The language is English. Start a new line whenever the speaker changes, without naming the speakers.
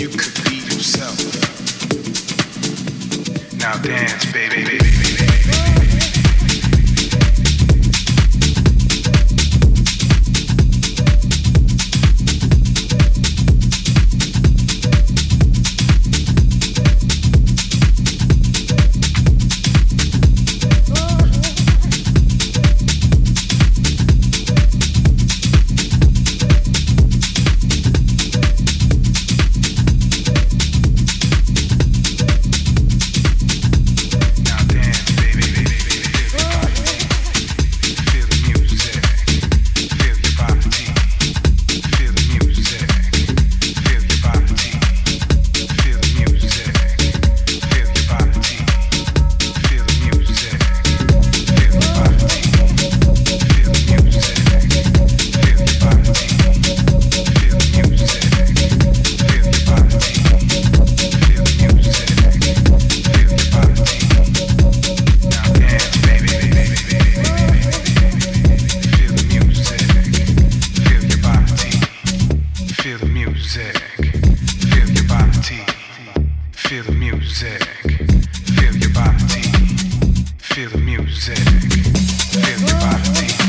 you could be yourself. Now dance, baby, baby, baby. music, feel your body. Feel the music, feel your body.